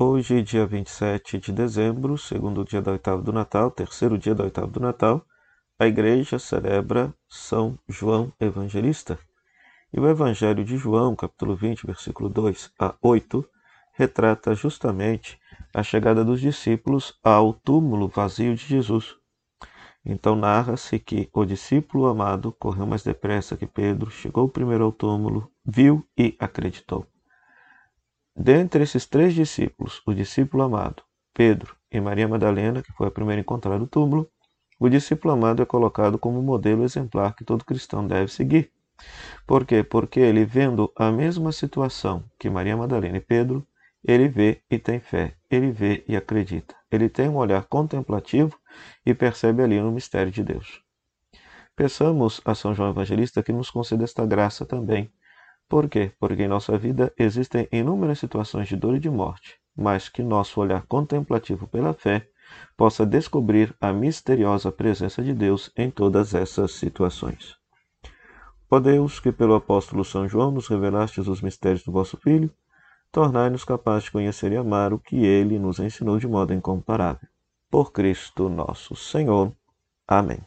Hoje, dia 27 de dezembro, segundo dia da oitava do Natal, terceiro dia da oitava do Natal, a igreja celebra São João Evangelista. E o Evangelho de João, capítulo 20, versículo 2 a 8, retrata justamente a chegada dos discípulos ao túmulo vazio de Jesus. Então narra-se que o discípulo amado correu mais depressa que Pedro, chegou primeiro ao túmulo, viu e acreditou. Dentre esses três discípulos, o discípulo amado, Pedro e Maria Madalena, que foi a primeira a encontrar o túmulo, o discípulo amado é colocado como modelo exemplar que todo cristão deve seguir. Por quê? Porque ele, vendo a mesma situação que Maria Madalena e Pedro, ele vê e tem fé, ele vê e acredita. Ele tem um olhar contemplativo e percebe ali no mistério de Deus. Peçamos a São João Evangelista que nos conceda esta graça também por quê? Porque em nossa vida existem inúmeras situações de dor e de morte, mas que nosso olhar contemplativo pela fé possa descobrir a misteriosa presença de Deus em todas essas situações. Ó Deus, que pelo apóstolo São João nos revelastes os mistérios do vosso Filho, tornai-nos capazes de conhecer e amar o que ele nos ensinou de modo incomparável. Por Cristo nosso Senhor. Amém.